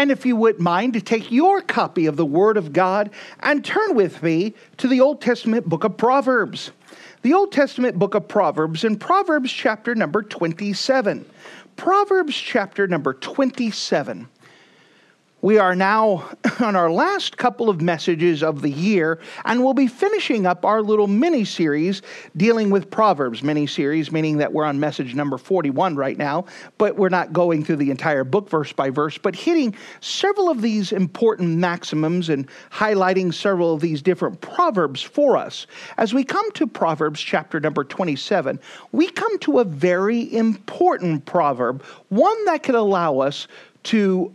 And if you wouldn't mind to take your copy of the Word of God and turn with me to the Old Testament book of Proverbs. The Old Testament book of Proverbs in Proverbs chapter number 27. Proverbs chapter number 27. We are now on our last couple of messages of the year, and we'll be finishing up our little mini series dealing with Proverbs. Mini series, meaning that we're on message number 41 right now, but we're not going through the entire book verse by verse, but hitting several of these important maxims and highlighting several of these different Proverbs for us. As we come to Proverbs chapter number 27, we come to a very important proverb, one that could allow us to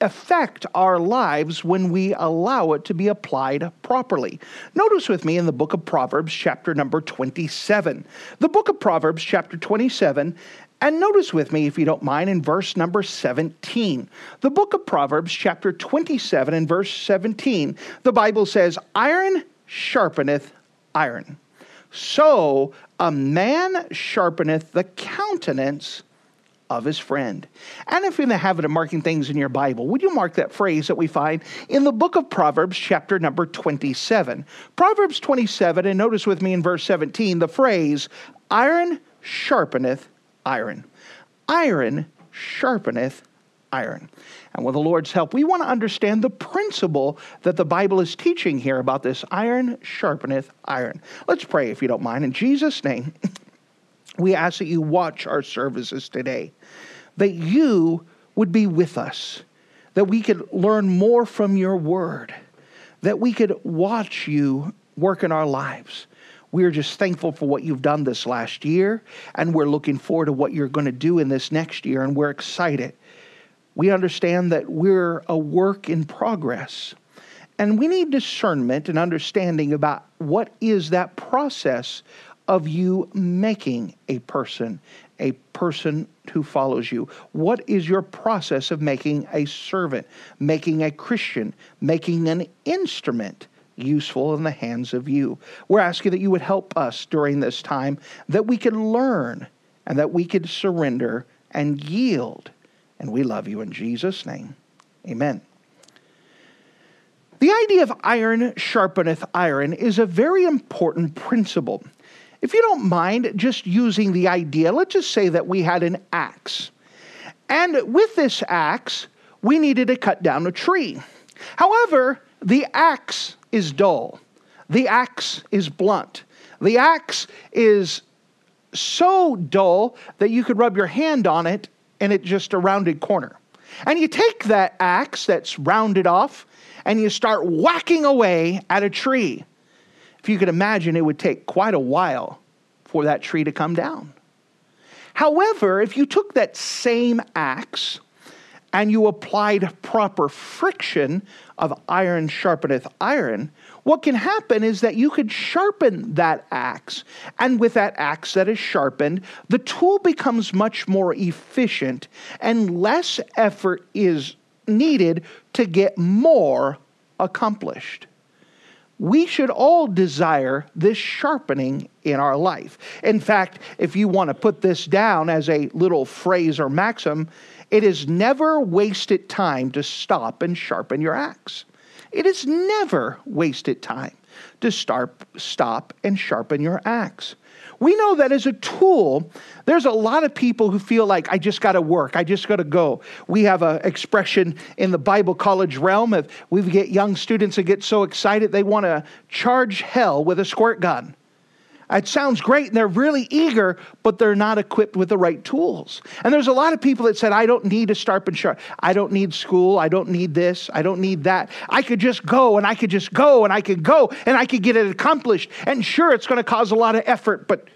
affect our lives when we allow it to be applied properly. Notice with me in the book of Proverbs, chapter number 27. The book of Proverbs, chapter 27, and notice with me, if you don't mind, in verse number 17. The book of Proverbs, chapter 27, and verse 17, the Bible says, Iron sharpeneth iron. So a man sharpeneth the countenance of his friend. And if you're in the habit of marking things in your Bible, would you mark that phrase that we find in the book of Proverbs, chapter number 27? Proverbs 27, and notice with me in verse 17 the phrase, iron sharpeneth iron. Iron sharpeneth iron. And with the Lord's help, we want to understand the principle that the Bible is teaching here about this iron sharpeneth iron. Let's pray, if you don't mind. In Jesus' name, we ask that you watch our services today that you would be with us, that we could learn more from your word, that we could watch you work in our lives. We're just thankful for what you've done this last year, and we're looking forward to what you're going to do in this next year, and we're excited. We understand that we're a work in progress, and we need discernment and understanding about what is that process of you making a person a person who follows you? What is your process of making a servant, making a Christian, making an instrument? useful in the hands of you. We're asking that you would help us during this time that we could learn and that we could surrender and yield. And we love you in Jesus' name. Amen. The idea of iron sharpeneth iron is a very important principle. If you don't mind just using the idea, let's just say that we had an axe. And with this axe, we needed to cut down a tree. However, the axe is dull. The axe is blunt. The axe is so dull that you could rub your hand on it and it's just a rounded corner. And you take that axe that's rounded off and you start whacking away at a tree. If you could imagine, it would take quite a while for that tree to come down. However, if you took that same axe and you applied proper friction of iron sharpeneth iron, what can happen is that you could sharpen that axe. And with that axe that is sharpened, the tool becomes much more efficient and less effort is needed to get more accomplished we should all desire this sharpening in our life. In fact, if you want to put this down as a little phrase or maxim, it is never wasted time to stop and sharpen your axe. It is never wasted time to start, stop and sharpen your axe. We know that as a tool, there's a lot of people who feel like, I just got to work, I just got to go. We have an expression in the Bible college realm of we get young students that get so excited they want to charge hell with a squirt gun. It sounds great and they're really eager, but they're not equipped with the right tools. And there's a lot of people that said, I don't need to start and sharp. I don't need school. I don't need this. I don't need that. I could just go and I could just go and I could go and I could get it accomplished. And sure, it's going to cause a lot of effort, but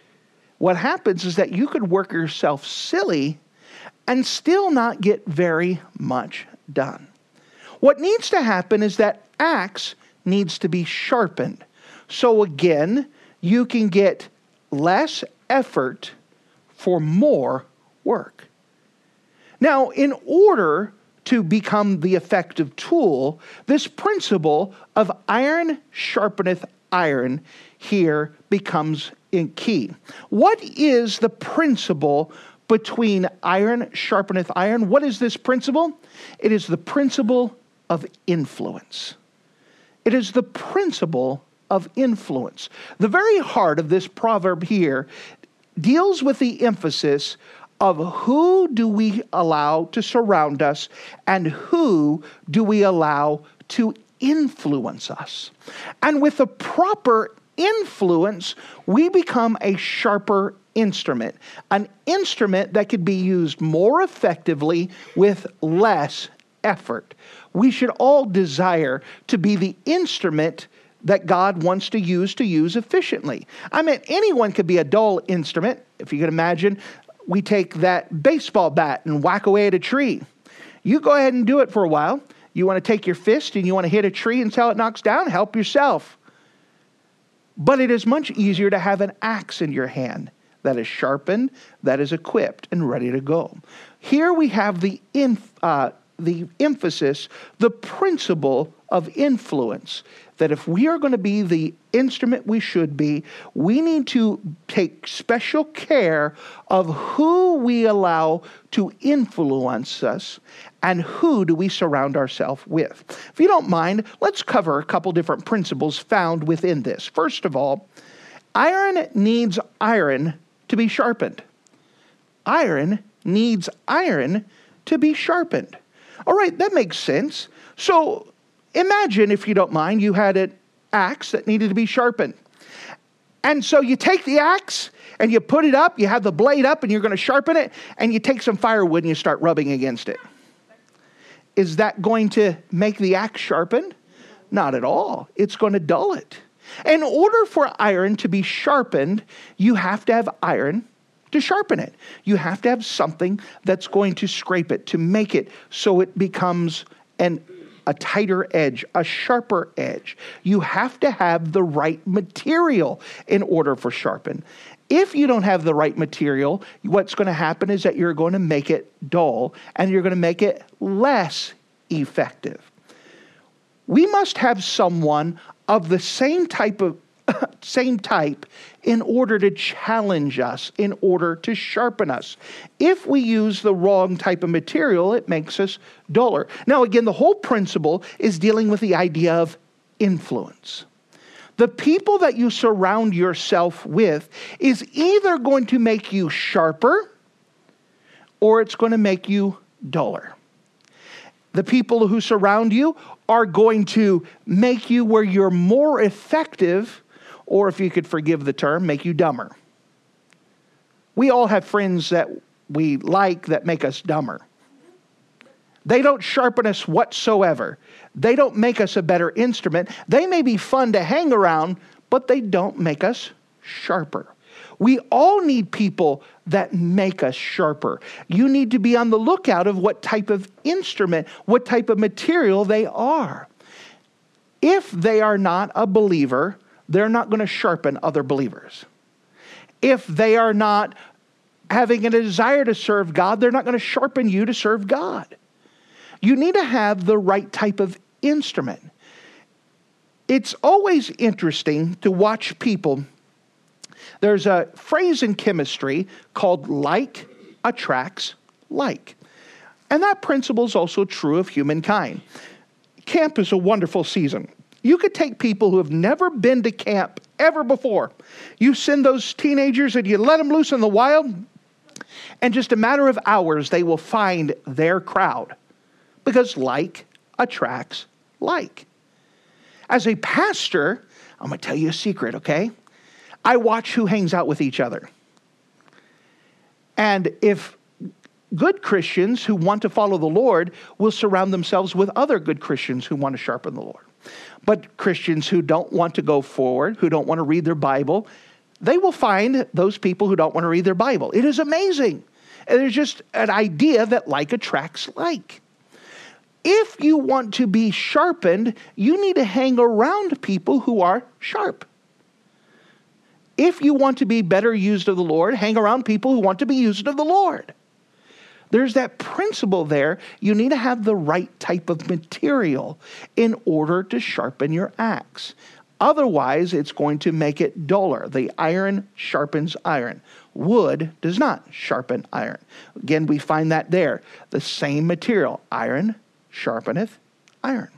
what happens is that you could work yourself silly and still not get very much done. What needs to happen is that axe needs to be sharpened. So again, you can get less effort for more work. Now, in order to become the effective tool, this principle of iron sharpeneth iron here becomes key. What is the principle between iron sharpeneth iron? What is this principle? It is the principle of influence. It is the principle of influence. The very heart of this proverb here deals with the emphasis of who do we allow to surround us and who do we allow to influence us. And with the proper influence, we become a sharper instrument, an instrument that could be used more effectively with less effort. We should all desire to be the instrument that God wants to use to use efficiently. I mean, anyone could be a dull instrument. If you can imagine we take that baseball bat and whack away at a tree. You go ahead and do it for a while. You want to take your fist and you want to hit a tree until it knocks down, help yourself. But it is much easier to have an axe in your hand that is sharpened, that is equipped, and ready to go. Here we have the, inf- uh, the emphasis, the principle of influence that if we are going to be the instrument we should be, we need to take special care of who we allow to influence us and who do we surround ourselves with. If you don't mind, let's cover a couple different principles found within this. First of all, iron needs iron to be sharpened. Iron needs iron to be sharpened. All right, that makes sense. So Imagine, if you don't mind, you had an axe that needed to be sharpened. And so you take the axe and you put it up, you have the blade up, and you're going to sharpen it, and you take some firewood and you start rubbing against it. Is that going to make the axe sharpened? Not at all. It's going to dull it. In order for iron to be sharpened, you have to have iron to sharpen it. You have to have something that's going to scrape it, to make it so it becomes an a tighter edge, a sharper edge. You have to have the right material in order for sharpen. If you don't have the right material, what's going to happen is that you're going to make it dull and you're going to make it less effective. We must have someone of the same type of same type in order to challenge us, in order to sharpen us. If we use the wrong type of material, it makes us duller. Now, again, the whole principle is dealing with the idea of influence. The people that you surround yourself with is either going to make you sharper or it's going to make you duller. The people who surround you are going to make you where you're more effective or if you could forgive the term, make you dumber. We all have friends that we like that make us dumber. They don't sharpen us whatsoever. They don't make us a better instrument. They may be fun to hang around, but they don't make us sharper. We all need people that make us sharper. You need to be on the lookout of what type of instrument, what type of material they are. If they are not a believer, they're not going to sharpen other believers. If they are not having a desire to serve God, they're not going to sharpen you to serve God. You need to have the right type of instrument. It's always interesting to watch people. There's a phrase in chemistry called like attracts like. And that principle is also true of humankind. Camp is a wonderful season. You could take people who have never been to camp ever before. You send those teenagers and you let them loose in the wild, and just a matter of hours, they will find their crowd because like attracts like. As a pastor, I'm going to tell you a secret, okay? I watch who hangs out with each other. And if good Christians who want to follow the Lord will surround themselves with other good Christians who want to sharpen the Lord. But Christians who don't want to go forward, who don't want to read their Bible, they will find those people who don't want to read their Bible. It is amazing. And there's just an idea that like attracts like. if you want to be sharpened, you need to hang around people who are sharp. If you want to be better used of the Lord, hang around people who want to be used of the Lord. There's that principle there. You need to have the right type of material in order to sharpen your axe. Otherwise, it's going to make it duller. The iron sharpens iron. Wood does not sharpen iron. Again, we find that there. The same material, iron sharpeneth iron.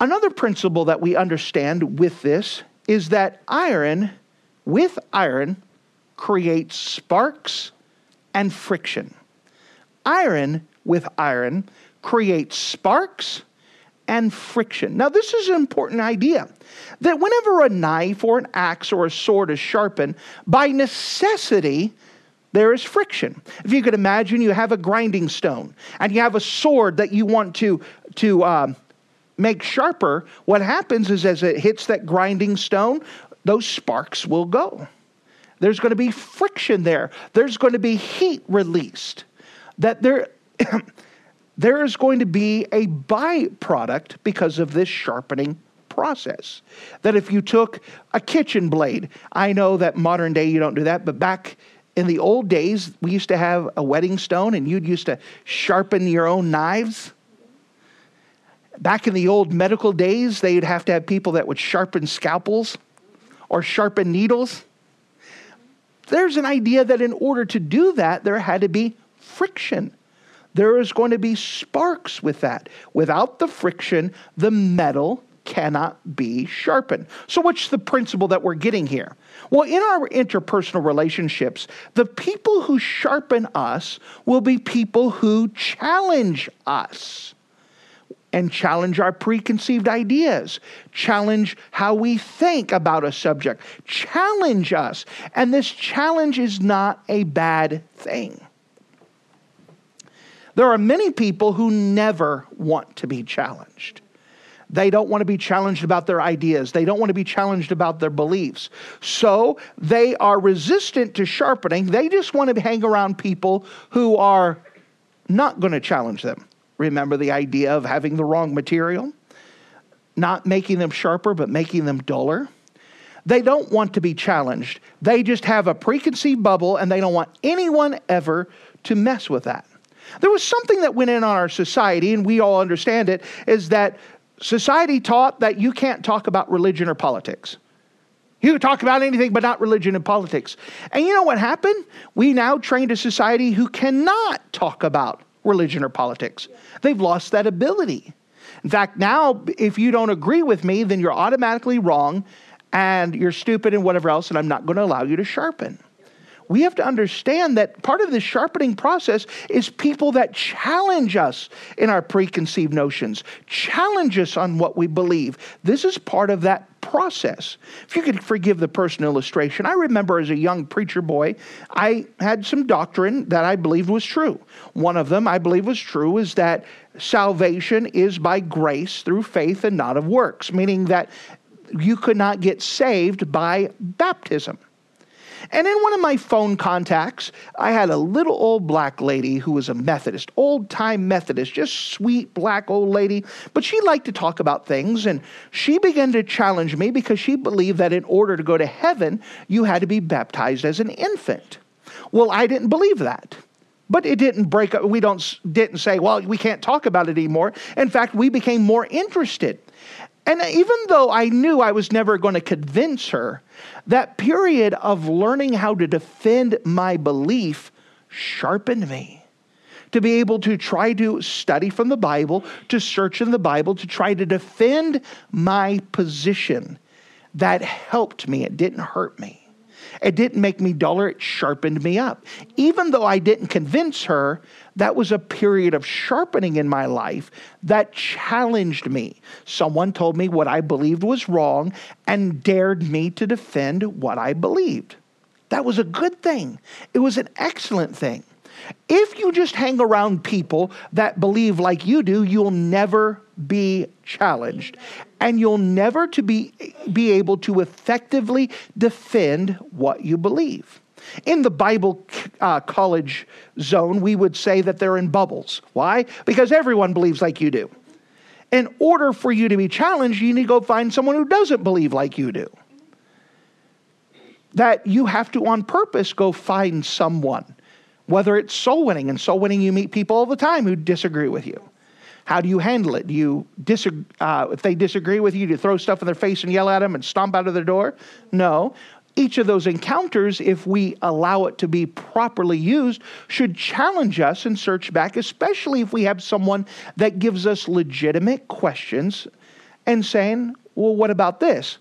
Another principle that we understand with this is that iron with iron creates sparks and friction. Iron with iron creates sparks and friction. Now, this is an important idea that whenever a knife or an axe or a sword is sharpened, by necessity, there is friction. If you could imagine, you have a grinding stone and you have a sword that you want to, to um, make sharper, what happens is as it hits that grinding stone, those sparks will go. There's going to be friction there. There's going to be heat released. That there, there is going to be a byproduct because of this sharpening process. That if you took a kitchen blade, I know that modern day you don't do that, but back in the old days, we used to have a whetting stone and you'd used to sharpen your own knives. Back in the old medical days, they'd have to have people that would sharpen scalpels or sharpen needles there's an idea that in order to do that, there had to be friction. There is going to be sparks with that. Without the friction, the metal cannot be sharpened. So, what's the principle that we're getting here? Well, in our interpersonal relationships, the people who sharpen us will be people who challenge us and challenge our preconceived ideas, challenge how we think about a subject, challenge us. And this challenge is not a bad thing. There are many people who never want to be challenged. They don't want to be challenged about their ideas. They don't want to be challenged about their beliefs. So they are resistant to sharpening. They just want to hang around people who are not going to challenge them. Remember the idea of having the wrong material? Not making them sharper, but making them duller. They don't want to be challenged. They just have a preconceived bubble and they don't want anyone ever to mess with that. There was something that went in on our society, and we all understand it, is that society taught that you can't talk about religion or politics. You talk about anything but not religion and politics. And you know what happened? We now trained a society who cannot talk about religion or politics. They've lost that ability. In fact, now, if you don't agree with me, then you're automatically wrong and you're stupid and whatever else, and I'm not going to allow you to sharpen. We have to understand that part of this sharpening process is people that challenge us in our preconceived notions, challenge us on what we believe. This is part of that process. If you could forgive the personal illustration, I remember as a young preacher boy, I had some doctrine that I believed was true. One of them I believe was true is that salvation is by grace through faith and not of works, meaning that you could not get saved by baptism. And in one of my phone contacts, I had a little old black lady who was a Methodist, old time Methodist, just sweet black old lady. But she liked to talk about things, and she began to challenge me because she believed that in order to go to heaven, you had to be baptized as an infant. Well, I didn't believe that. But it didn't break up. We don't, didn't say, well, we can't talk about it anymore. In fact, we became more interested. And even though I knew I was never going to convince her, that period of learning how to defend my belief sharpened me. To be able to try to study from the Bible, to search in the Bible, to try to defend my position, that helped me. It didn't hurt me. It didn't make me duller, it sharpened me up. Even though I didn't convince her, that was a period of sharpening in my life that challenged me. Someone told me what I believed was wrong and dared me to defend what I believed. That was a good thing, it was an excellent thing. If you just hang around people that believe like you do, you'll never be challenged and you'll never to be, be able to effectively defend what you believe. In the Bible uh, college zone, we would say that they're in bubbles. Why? Because everyone believes like you do. In order for you to be challenged, you need to go find someone who doesn't believe like you do. That you have to, on purpose, go find someone, whether it's soul winning. And soul winning, you meet people all the time who disagree with you. How do you handle it? Do you disagree, uh, if they disagree with you, do you throw stuff in their face and yell at them and stomp out of their door? No each of those encounters, if we allow it to be properly used, should challenge us and search back, especially if we have someone that gives us legitimate questions and saying, Well, what about this?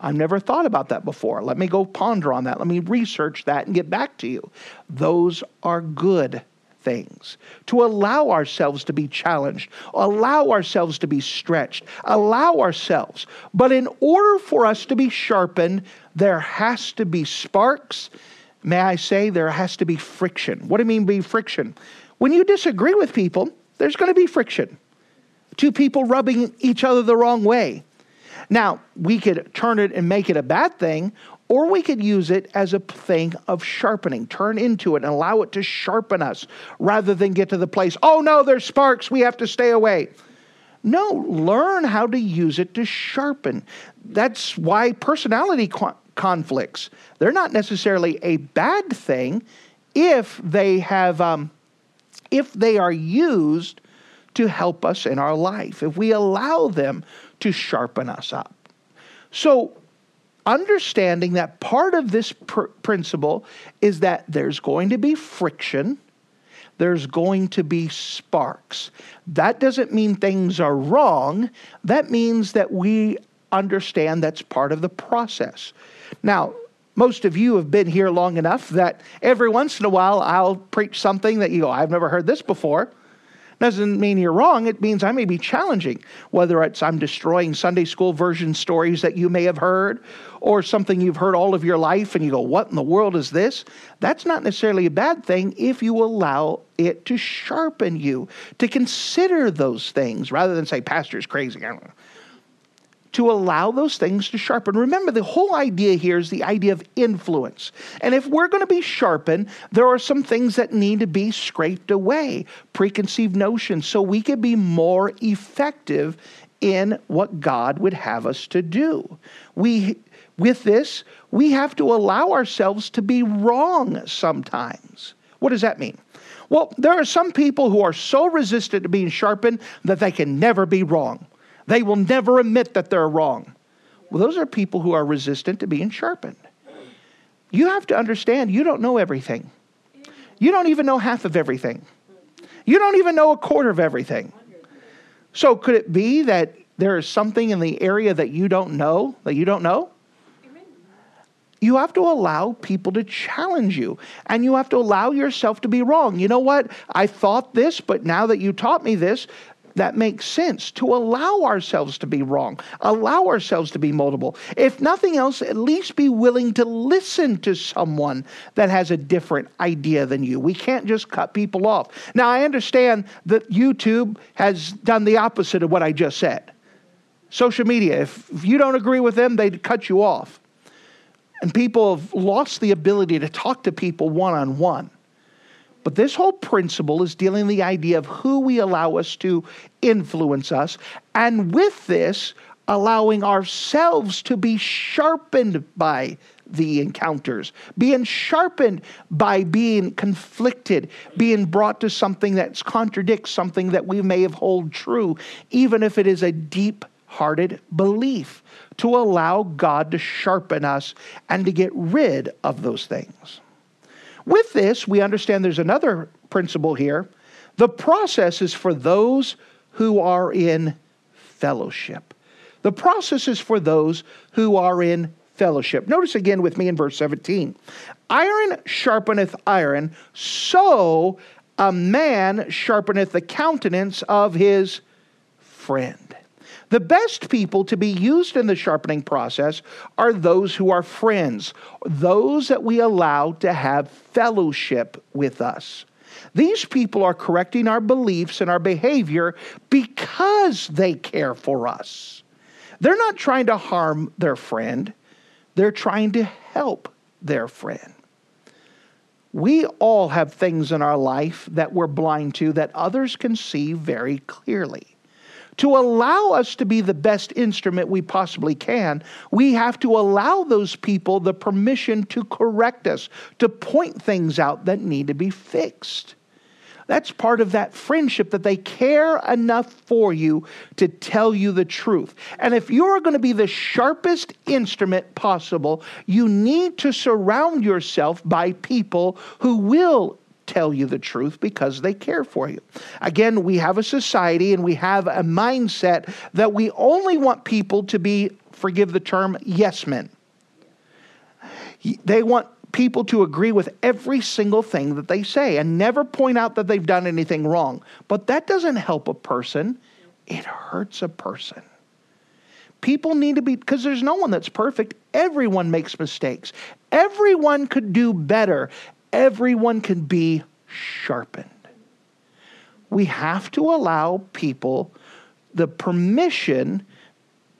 I've never thought about that before. Let me go ponder on that. Let me research that and get back to you. Those are good things, to allow ourselves to be challenged, allow ourselves to be stretched, allow ourselves. But in order for us to be sharpened, there has to be sparks. May I say, there has to be friction. What do I mean by friction? When you disagree with people, there's going to be friction. Two people rubbing each other the wrong way. Now, we could turn it and make it a bad thing, or we could use it as a thing of sharpening, turn into it and allow it to sharpen us rather than get to the place, oh no, there's sparks, we have to stay away. No, learn how to use it to sharpen. That's why personality co- conflicts, they're not necessarily a bad thing if they have, um, if they are used to help us in our life, if we allow them to sharpen us up. So understanding that part of this pr- principle is that there's going to be friction, there's going to be sparks. That doesn't mean things are wrong, that means that we understand that's part of the process. Now, most of you have been here long enough that every once in a while I'll preach something that you go, I've never heard this before. Doesn't mean you're wrong. It means I may be challenging, whether it's I'm destroying Sunday school version stories that you may have heard, or something you've heard all of your life and you go, What in the world is this? That's not necessarily a bad thing if you allow it to sharpen you, to consider those things rather than say, Pastor's crazy. I don't know to allow those things to sharpen. Remember, the whole idea here is the idea of influence. And if we're going to be sharpened, there are some things that need to be scraped away, preconceived notions, so we can be more effective in what God would have us to do. We with this, we have to allow ourselves to be wrong sometimes. What does that mean? Well, there are some people who are so resistant to being sharpened that they can never be wrong. They will never admit that they're wrong. Well, those are people who are resistant to being sharpened. You have to understand you don't know everything. You don't even know half of everything. You don't even know a quarter of everything. So, could it be that there is something in the area that you don't know that you don't know? You have to allow people to challenge you and you have to allow yourself to be wrong. You know what? I thought this, but now that you taught me this, that makes sense to allow ourselves to be wrong, allow ourselves to be multiple. If nothing else, at least be willing to listen to someone that has a different idea than you. We can't just cut people off. Now, I understand that YouTube has done the opposite of what I just said. Social media, if, if you don't agree with them, they cut you off. And people have lost the ability to talk to people one on one. But this whole principle is dealing the idea of who we allow us to influence us, and with this, allowing ourselves to be sharpened by the encounters, being sharpened by being conflicted, being brought to something that contradicts something that we may have hold true, even if it is a deep hearted belief, to allow God to sharpen us and to get rid of those things. With this, we understand there's another principle here. The process is for those who are in fellowship. The process is for those who are in fellowship. Notice again with me in verse 17 Iron sharpeneth iron, so a man sharpeneth the countenance of his friend. The best people to be used in the sharpening process are those who are friends, those that we allow to have fellowship with us. These people are correcting our beliefs and our behavior because they care for us. They're not trying to harm their friend, they're trying to help their friend. We all have things in our life that we're blind to that others can see very clearly. To allow us to be the best instrument we possibly can, we have to allow those people the permission to correct us, to point things out that need to be fixed. That's part of that friendship that they care enough for you to tell you the truth. And if you're going to be the sharpest instrument possible, you need to surround yourself by people who will tell you the truth because they care for you. Again, we have a society and we have a mindset that we only want people to be, forgive the term, yes men. They want people to agree with every single thing that they say and never point out that they've done anything wrong. But that doesn't help a person, it hurts a person. People need to be, because there's no one that's perfect. Everyone makes mistakes. Everyone could do better. Everyone can be sharpened. We have to allow people the permission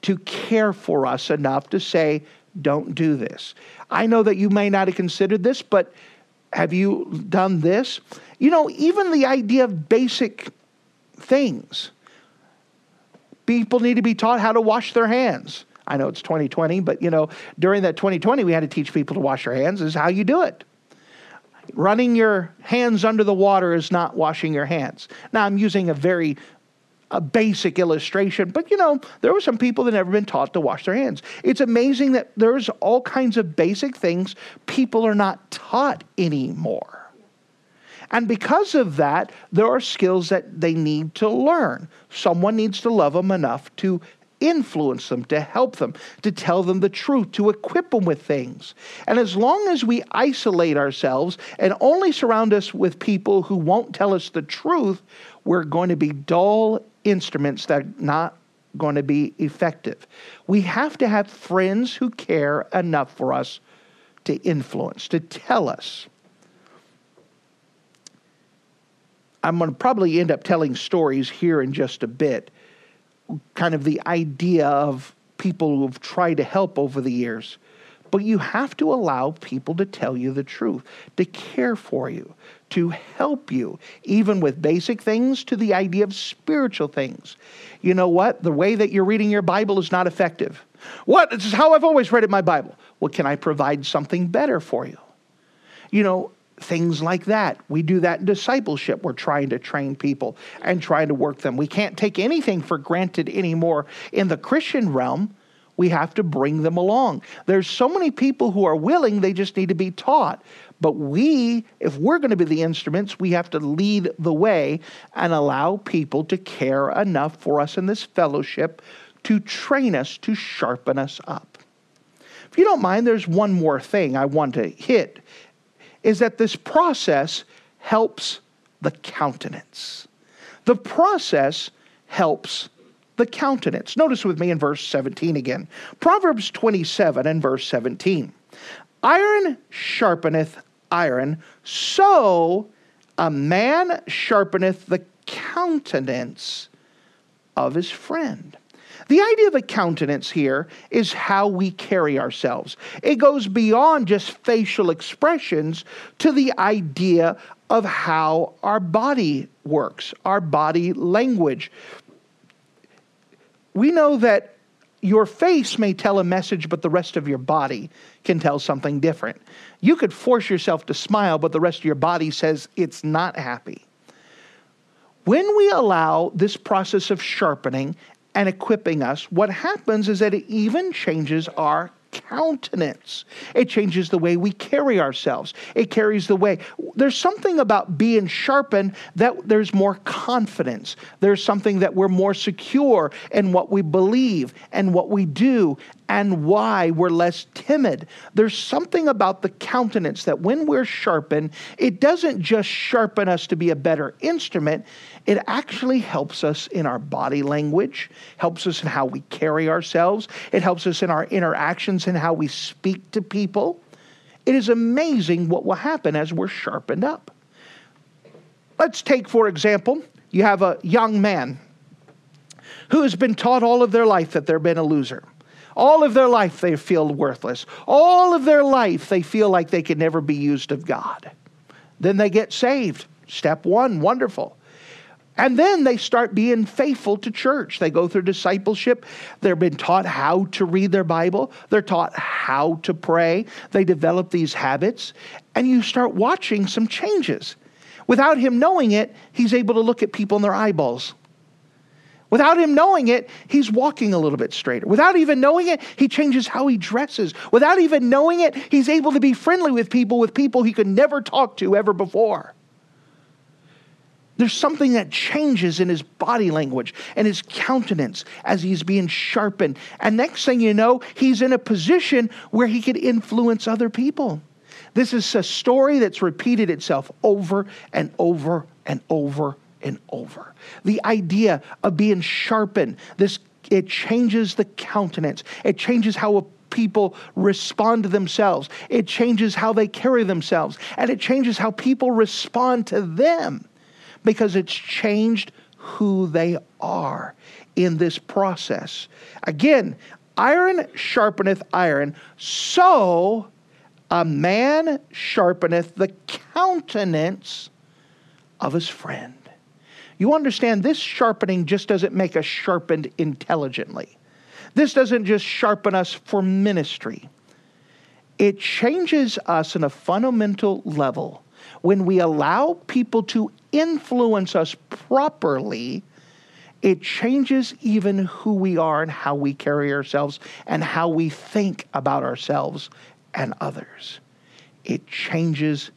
to care for us enough to say, don't do this. I know that you may not have considered this, but have you done this? You know, even the idea of basic things. People need to be taught how to wash their hands. I know it's 2020, but you know, during that 2020, we had to teach people to wash their hands. Is how you do it. Running your hands under the water is not washing your hands. Now, I'm using a very a basic illustration, but you know, there were some people that never been taught to wash their hands. It's amazing that there's all kinds of basic things people are not taught anymore. And because of that, there are skills that they need to learn. Someone needs to love them enough to influence them, to help them, to tell them the truth, to equip them with things. And as long as we isolate ourselves and only surround us with people who won't tell us the truth, we're going to be dull instruments that are not going to be effective. We have to have friends who care enough for us to influence, to tell us. I'm going to probably end up telling stories here in just a bit, kind of the idea of people who've tried to help over the years. But you have to allow people to tell you the truth, to care for you, to help you, even with basic things to the idea of spiritual things. You know what? The way that you're reading your Bible is not effective. What? This is how I've always read it my Bible. Well, can I provide something better for you? You know, things like that. We do that in discipleship. We're trying to train people and trying to work them. We can't take anything for granted anymore in the Christian realm we have to bring them along. There's so many people who are willing, they just need to be taught. But we, if we're going to be the instruments, we have to lead the way and allow people to care enough for us in this fellowship to train us, to sharpen us up. If you don't mind, there's one more thing I want to hit is that this process helps the countenance. The process helps the countenance. Notice with me in verse 17 again. Proverbs 27 and verse 17. Iron sharpeneth iron, so a man sharpeneth the countenance of his friend. The idea of a countenance here is how we carry ourselves. It goes beyond just facial expressions to the idea of how our body works, our body language we know that your face may tell a message, but the rest of your body can tell something different. You could force yourself to smile, but the rest of your body says it's not happy. When we allow this process of sharpening and equipping us, what happens is that it even changes our countenance. It changes the way we carry ourselves. It carries the way. There's something about being sharpened that there's more confidence. There's something that we're more secure in what we believe and what we do and why we're less timid. There's something about the countenance that when we're sharpened, it doesn't just sharpen us to be a better instrument, it actually helps us in our body language, helps us in how we carry ourselves, it helps us in our interactions and how we speak to people. It is amazing what will happen as we're sharpened up. Let's take, for example, you have a young man who has been taught all of their life that they've been a loser. All of their life they feel worthless. All of their life they feel like they can never be used of God. Then they get saved. Step one, wonderful. And then they start being faithful to church. They go through discipleship. They've been taught how to read their Bible. They're taught how to pray. They develop these habits. And you start watching some changes. Without him knowing it, he's able to look at people in their eyeballs. Without him knowing it, he's walking a little bit straighter. Without even knowing it, he changes how he dresses. Without even knowing it, he's able to be friendly with people, with people he could never talk to ever before. There's something that changes in his body language and his countenance as he's being sharpened. And next thing you know, he's in a position where he could influence other people. This is a story that's repeated itself over and over and over and over. The idea of being sharpened, this it changes the countenance. It changes how people respond to themselves. It changes how they carry themselves. And it changes how people respond to them because it's changed who they are in this process. Again, iron sharpeneth iron, so a man sharpeneth the countenance of his friend. You understand, this sharpening just doesn't make us sharpened intelligently. This doesn't just sharpen us for ministry. It changes us in a fundamental level when we allow people to influence us properly, it changes even who we are and how we carry ourselves and how we think about ourselves and others. It changes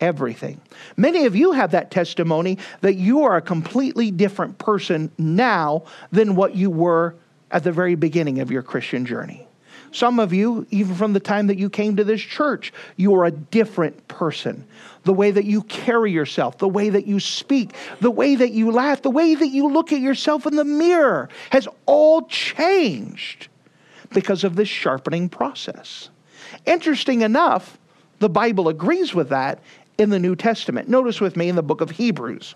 everything. Many of you have that testimony that you are a completely different person now than what you were at the very beginning of your Christian journey. Some of you, even from the time that you came to this church, you are a different person. The way that you carry yourself, the way that you speak, the way that you laugh, the way that you look at yourself in the mirror has all changed because of this sharpening process. Interesting enough, the Bible agrees with that in the New Testament. Notice with me in the book of Hebrews.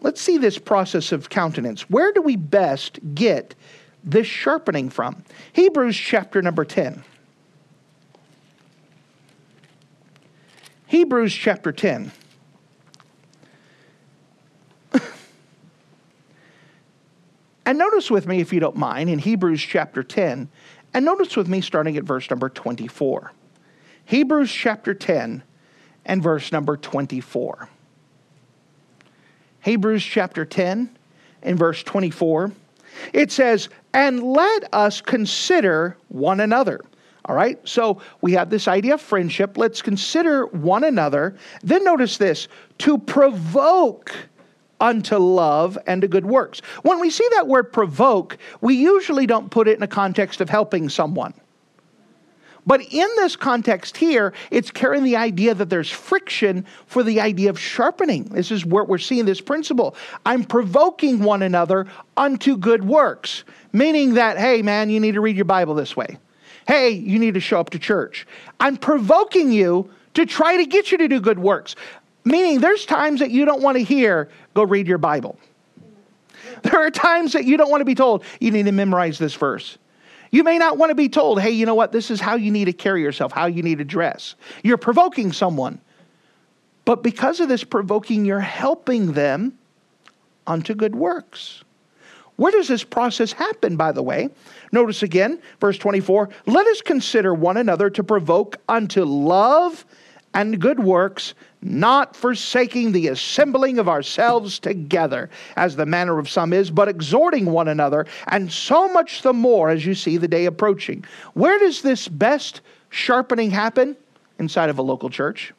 Let's see this process of countenance. Where do we best get this sharpening from? Hebrews chapter number 10. Hebrews chapter 10. and notice with me, if you don't mind, in Hebrews chapter 10, and notice with me starting at verse number 24. Hebrews chapter 10 and verse number 24. Hebrews chapter 10 and verse 24. It says, And let us consider one another. All right, so we have this idea of friendship. Let's consider one another. Then notice this to provoke unto love and to good works. When we see that word provoke, we usually don't put it in a context of helping someone. But in this context here, it's carrying the idea that there's friction for the idea of sharpening. This is where we're seeing this principle. I'm provoking one another unto good works, meaning that, hey, man, you need to read your Bible this way. Hey, you need to show up to church. I'm provoking you to try to get you to do good works, meaning there's times that you don't want to hear, go read your Bible. There are times that you don't want to be told, you need to memorize this verse. You may not want to be told, hey, you know what? This is how you need to carry yourself, how you need to dress. You're provoking someone. But because of this provoking, you're helping them unto good works. Where does this process happen, by the way? Notice again, verse 24 let us consider one another to provoke unto love and good works, not forsaking the assembling of ourselves together, as the manner of some is, but exhorting one another, and so much the more as you see the day approaching. Where does this best sharpening happen? Inside of a local church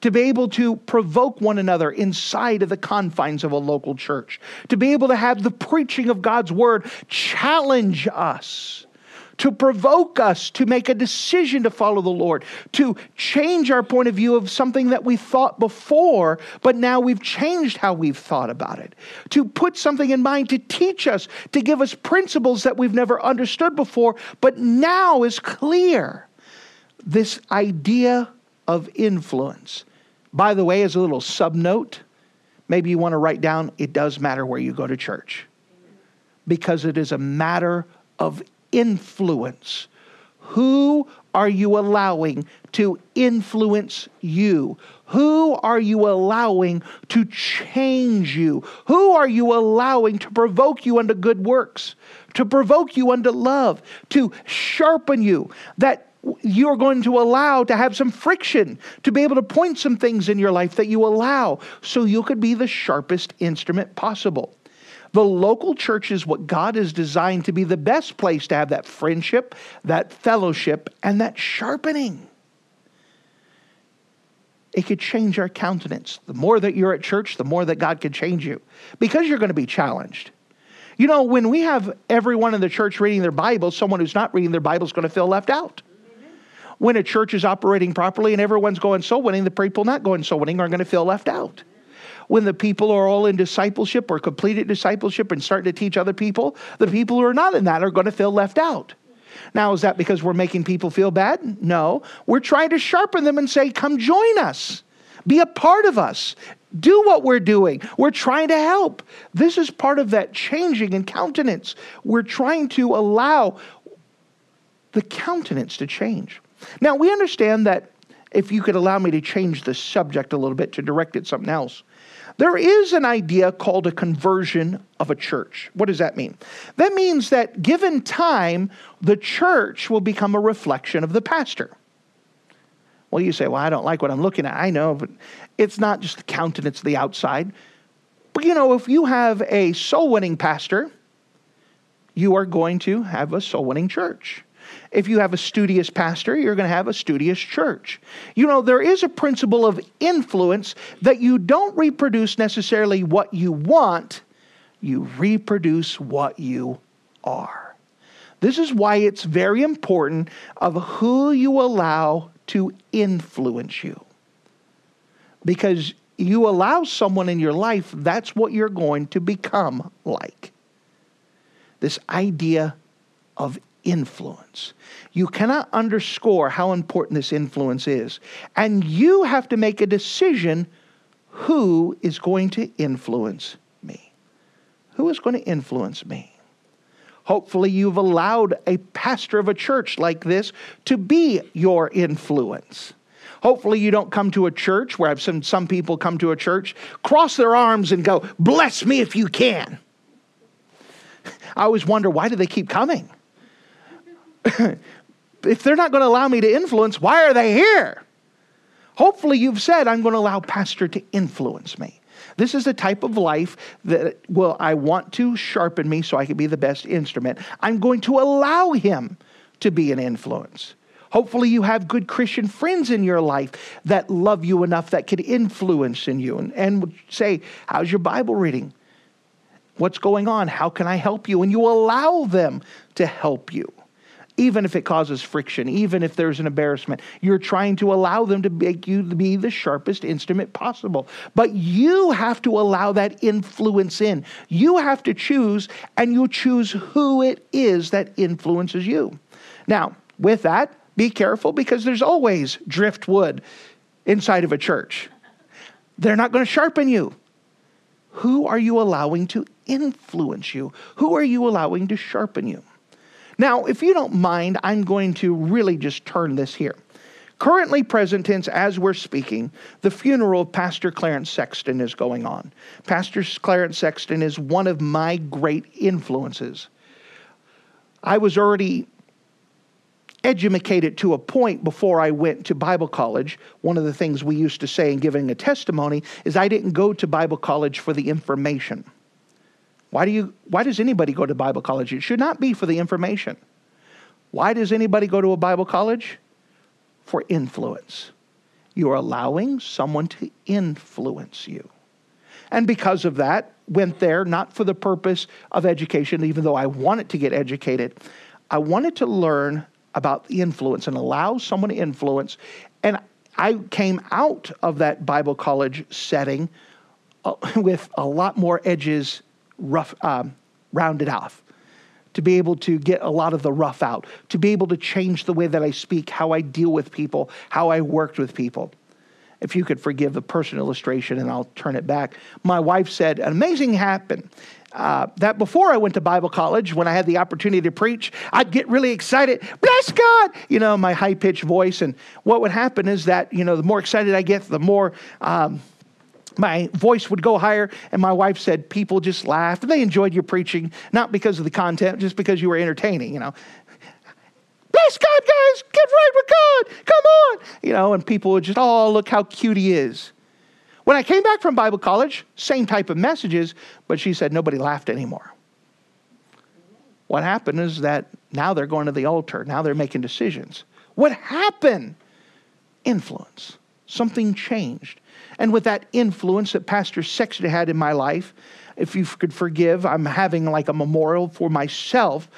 to be able to provoke one another inside of the confines of a local church, to be able to have the preaching of God's word challenge us, to provoke us to make a decision to follow the Lord, to change our point of view of something that we thought before, but now we've changed how we've thought about it, to put something in mind to teach us, to give us principles that we've never understood before, but now is clear. This idea of influence. By the way, as a little sub note, maybe you want to write down it does matter where you go to church. Because it is a matter of influence Who are you allowing to influence you? Who are you allowing to change you? Who are you allowing to provoke you unto good works, to provoke you unto love, to sharpen you? That you're going to allow to have some friction, to be able to point some things in your life that you allow so you could be the sharpest instrument possible. The local church is what God has designed to be the best place to have that friendship, that fellowship, and that sharpening. It could change our countenance. The more that you're at church, the more that God can change you because you're going to be challenged. You know, when we have everyone in the church reading their Bible, someone who's not reading their Bible is going to feel left out. When a church is operating properly and everyone's going soul winning, the people not going soul winning are going to feel left out when the people are all in discipleship or completed discipleship and starting to teach other people, the people who are not in that are going to feel left out. Now, is that because we're making people feel bad? No. We're trying to sharpen them and say, come join us, be a part of us, do what we're doing. We're trying to help. This is part of that changing in countenance. We're trying to allow the countenance to change. Now, we understand that if you could allow me to change the subject a little bit to direct it something else, there is an idea called a conversion of a church. What does that mean? That means that given time, the church will become a reflection of the pastor. Well, you say, well, I don't like what I'm looking at. I know, but it's not just the countenance of the outside. But you know, if you have a soul winning pastor, you are going to have a soul winning church. If you have a studious pastor, you're going to have a studious church. You know, there is a principle of influence that you don't reproduce necessarily what you want, you reproduce what you are. This is why it's very important of who you allow to influence you. Because you allow someone in your life, that's what you're going to become like. This idea of influence. You cannot underscore how important this influence is. And you have to make a decision who is going to influence me? Who is going to influence me? Hopefully, you've allowed a pastor of a church like this to be your influence. Hopefully, you don't come to a church where I've seen some people come to a church, cross their arms, and go, Bless me if you can. I always wonder why do they keep coming? if they're not going to allow me to influence, why are they here? Hopefully, you've said, I'm going to allow Pastor to influence me. This is the type of life that, well, I want to sharpen me so I can be the best instrument. I'm going to allow him to be an influence. Hopefully, you have good Christian friends in your life that love you enough that could influence in you and, and say, How's your Bible reading? What's going on? How can I help you? And you allow them to help you even if it causes friction, even if there's an embarrassment. You're trying to allow them to make you be the sharpest instrument possible. But you have to allow that influence in. You have to choose, and you choose who it is that influences you. Now, with that, be careful because there's always driftwood inside of a church. They're not going to sharpen you. Who are you allowing to influence you? Who are you allowing to sharpen you? Now, if you don't mind, I'm going to really just turn this here. Currently, present tense, as we're speaking, the funeral of Pastor Clarence Sexton is going on. Pastor Clarence Sexton is one of my great influences. I was already educated to a point before I went to Bible college. One of the things we used to say in giving a testimony is I didn't go to Bible college for the information. Why, do you, why does anybody go to Bible college? It should not be for the information. Why does anybody go to a Bible college? For influence. You are allowing someone to influence you. And because of that, went there not for the purpose of education, even though I wanted to get educated. I wanted to learn about the influence and allow someone to influence. And I came out of that Bible college setting uh, with a lot more edges rough, um, rounded off, to be able to get a lot of the rough out, to be able to change the way that I speak, how I deal with people, how I worked with people. If you could forgive the personal illustration and I'll turn it back. My wife said, An amazing happened. uh, that before I went to Bible college, when I had the opportunity to preach, I'd get really excited. Bless God, you know, my high pitched voice. And what would happen is that, you know, the more excited I get, the more. Um, my voice would go higher, and my wife said people just laughed. They enjoyed your preaching, not because of the content, just because you were entertaining, you know. Bless God, guys, get right with God, come on. You know, and people would just, oh, look how cute he is. When I came back from Bible college, same type of messages, but she said nobody laughed anymore. What happened is that now they're going to the altar, now they're making decisions. What happened? Influence. Something changed. And with that influence that Pastor Sexton had in my life, if you could forgive, I'm having like a memorial for myself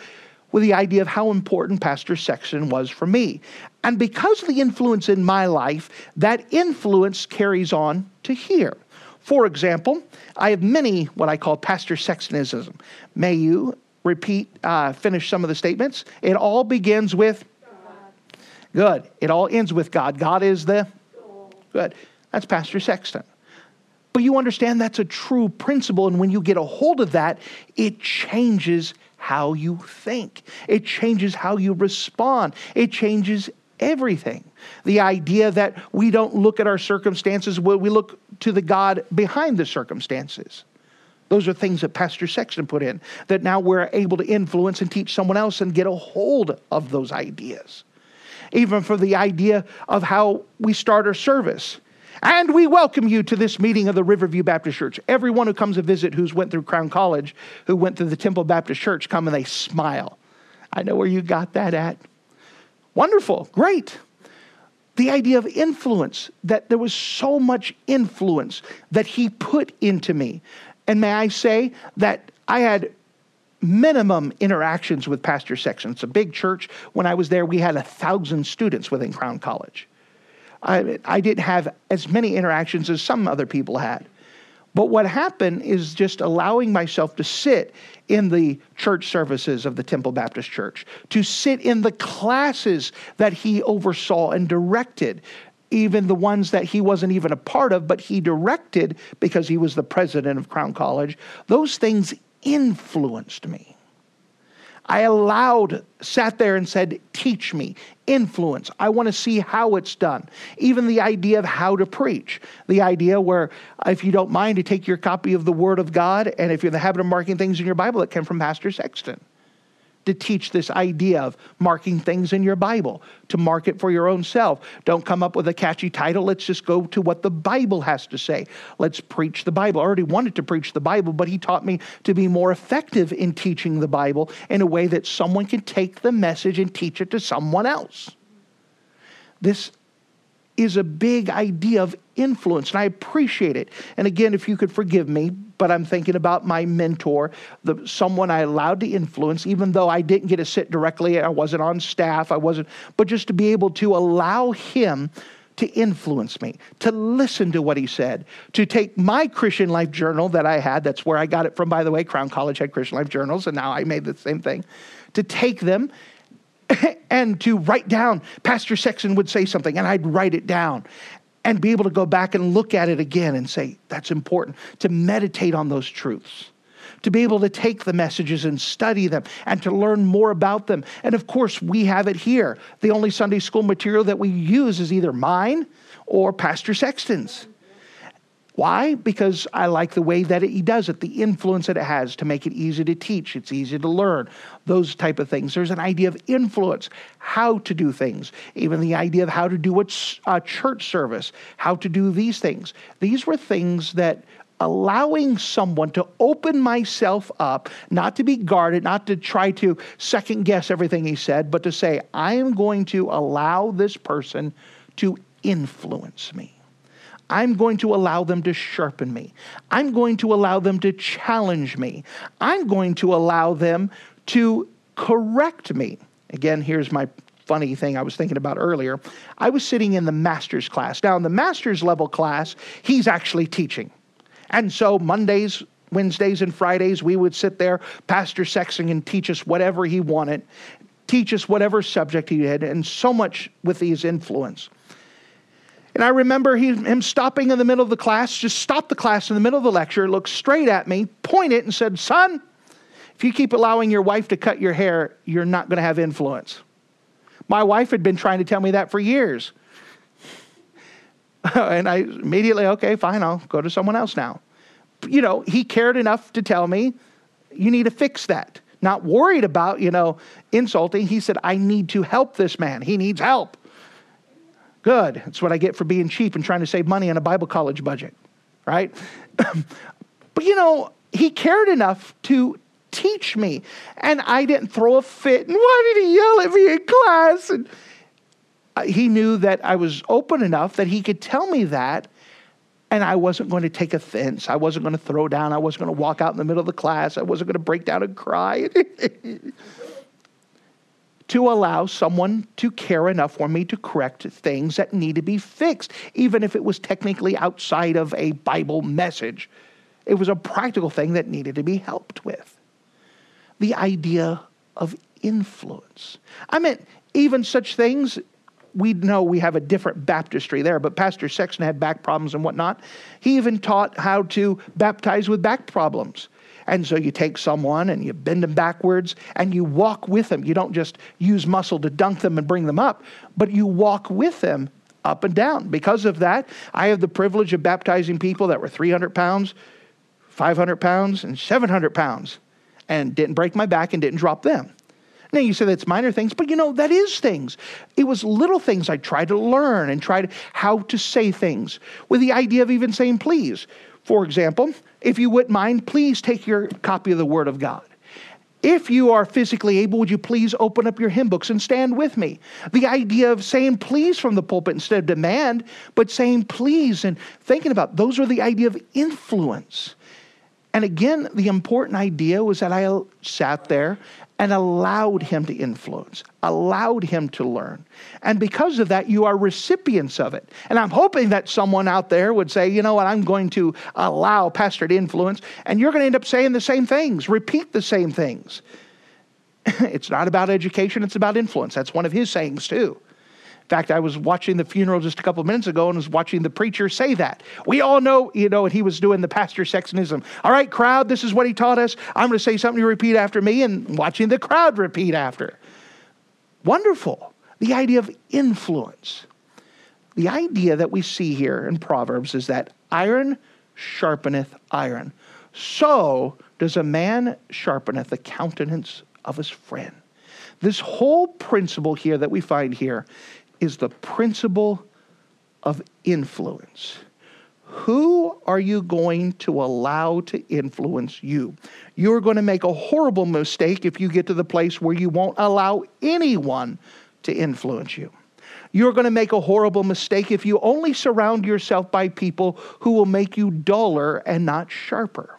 with the idea of how important Pastor Sexton was for me. And because of the influence in my life, that influence carries on to here. For example, I have many what I call Pastor Sextonism. May you repeat, uh, finish some of the statements? It all begins with God. Good. It all ends with God. God is the good. That's Pastor Sexton. But you understand that's a true principle, and when you get a hold of that, it changes how you think. It changes how you respond. It changes everything. The idea that we don't look at our circumstances, we look to the God behind the circumstances. Those are things that Pastor Sexton put in that now we're able to influence and teach someone else and get a hold of those ideas. Even for the idea of how we start our service. And we welcome you to this meeting of the Riverview Baptist Church. Everyone who comes to visit who's went through Crown College, who went through the Temple Baptist Church, come and they smile. I know where you got that at. Wonderful, great. The idea of influence, that there was so much influence that he put into me. And may I say that I had minimum interactions with Pastor Sexton. It's a big church. When I was there, we had a thousand students within Crown College. I, I didn't have as many interactions as some other people had. But what happened is just allowing myself to sit in the church services of the Temple Baptist Church, to sit in the classes that he oversaw and directed, even the ones that he wasn't even a part of, but he directed because he was the president of Crown College. Those things influenced me. I allowed, sat there and said, Teach me, influence. I want to see how it's done. Even the idea of how to preach. The idea where, if you don't mind, to take your copy of the Word of God, and if you're in the habit of marking things in your Bible, it came from Pastor Sexton to teach this idea of marking things in your Bible, to mark it for your own self. Don't come up with a catchy title. Let's just go to what the Bible has to say. Let's preach the Bible. I already wanted to preach the Bible, but he taught me to be more effective in teaching the Bible in a way that someone can take the message and teach it to someone else. This is a big idea of influence, and I appreciate it. And again, if you could forgive me, but I'm thinking about my mentor, the someone I allowed to influence, even though I didn't get to sit directly, I wasn't on staff, I wasn't, but just to be able to allow him to influence me, to listen to what he said, to take my Christian life journal that I had, that's where I got it from, by the way. Crown College had Christian life journals, and now I made the same thing, to take them and to write down. Pastor Sexton would say something, and I'd write it down and be able to go back and look at it again and say, that's important, to meditate on those truths. To be able to take the messages and study them and to learn more about them. And of course, we have it here. The only Sunday school material that we use is either mine or Pastor Sexton's. Why? Because I like the way that he does it, the influence that it has to make it easy to teach, it's easy to learn, those type of things. There's an idea of influence, how to do things, even the idea of how to do a uh, church service, how to do these things. These were things that allowing someone to open myself up, not to be guarded, not to try to second guess everything he said, but to say, I am going to allow this person to influence me. I'm going to allow them to sharpen me. I'm going to allow them to challenge me. I'm going to allow them to correct me. Again, here's my funny thing I was thinking about earlier. I was sitting in the master's class. Now, in the master's level class, he's actually teaching. And so Mondays, Wednesdays, and Fridays, we would sit there, Pastor Sexton, and teach us whatever he wanted, teach us whatever subject he had, and so much with his influence. And I remember he, him stopping in the middle of the class, just stopped the class in the middle of the lecture, looked straight at me, pointed, and said, Son, if you keep allowing your wife to cut your hair, you're not going to have influence. My wife had been trying to tell me that for years. and I immediately, okay, fine, I'll go to someone else now. You know, he cared enough to tell me, you need to fix that. Not worried about, you know, insulting. He said, I need to help this man. He needs help. Good. That's what I get for being cheap and trying to save money on a Bible college budget, right? but you know, he cared enough to teach me. And I didn't throw a fit. And why did he yell at me in class? And uh, he knew that I was open enough that he could tell me that. And I wasn't going to take offense. I wasn't going to throw down. I wasn't going to walk out in the middle of the class. I wasn't going to break down and cry. to allow someone to care enough for me to correct things that need to be fixed, even if it was technically outside of a Bible message. It was a practical thing that needed to be helped with. The idea of influence. I meant even such things. We know we have a different baptistry there, but Pastor Sexton had back problems and whatnot. He even taught how to baptize with back problems. And so you take someone and you bend them backwards and you walk with them. You don't just use muscle to dunk them and bring them up, but you walk with them up and down. Because of that, I have the privilege of baptizing people that were 300 pounds, 500 pounds, and 700 pounds and didn't break my back and didn't drop them. Now you say that's minor things, but you know, that is things. It was little things I tried to learn and tried how to say things with the idea of even saying please. For example, if you wouldn't mind, please take your copy of the Word of God. If you are physically able, would you please open up your hymn books and stand with me? The idea of saying please from the pulpit instead of demand, but saying please and thinking about those are the idea of influence. And again, the important idea was that I sat there and allowed him to influence, allowed him to learn. And because of that, you are recipients of it. And I'm hoping that someone out there would say, you know what, I'm going to allow Pastor to influence. And you're going to end up saying the same things, repeat the same things. it's not about education, it's about influence. That's one of his sayings, too. Fact, I was watching the funeral just a couple of minutes ago and was watching the preacher say that. We all know, you know, and he was doing the pastor sextonism. All right, crowd, this is what he taught us. I'm going to say something to repeat after me, and watching the crowd repeat after. Wonderful. The idea of influence. The idea that we see here in Proverbs is that iron sharpeneth iron. So does a man sharpeneth the countenance of his friend. This whole principle here that we find here is the principle of influence. Who are you going to allow to influence you? You're going to make a horrible mistake if you get to the place where you won't allow anyone to influence you. You're going to make a horrible mistake if you only surround yourself by people who will make you duller and not sharper.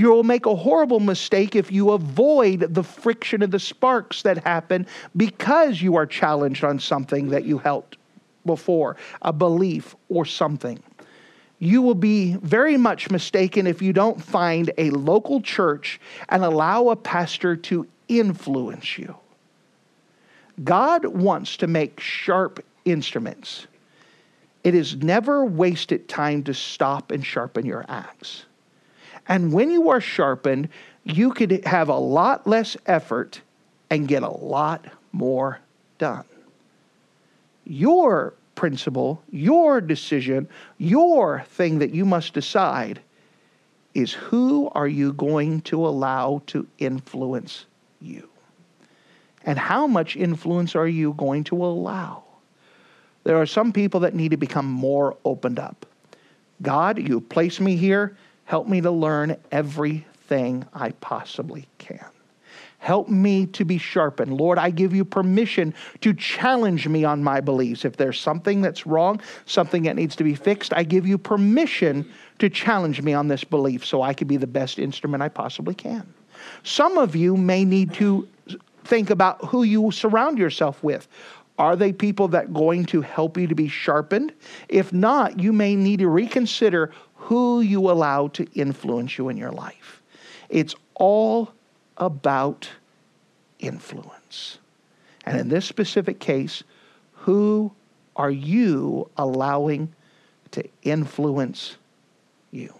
You'll make a horrible mistake if you avoid the friction of the sparks that happen because you are challenged on something that you held before, a belief or something. You will be very much mistaken if you don't find a local church and allow a pastor to influence you. God wants to make sharp instruments. It is never wasted time to stop and sharpen your axe. And when you are sharpened, you could have a lot less effort and get a lot more done. Your principle, your decision, your thing that you must decide is who are you going to allow to influence you? And how much influence are you going to allow? There are some people that need to become more opened up. God, you place me here. Help me to learn everything I possibly can. Help me to be sharpened. Lord, I give you permission to challenge me on my beliefs. If there's something that's wrong, something that needs to be fixed, I give you permission to challenge me on this belief so I can be the best instrument I possibly can. Some of you may need to think about who you surround yourself with. Are they people that going to help you to be sharpened? If not, you may need to reconsider who you allow to influence you in your life. It's all about influence. And in this specific case, who are you allowing to influence you?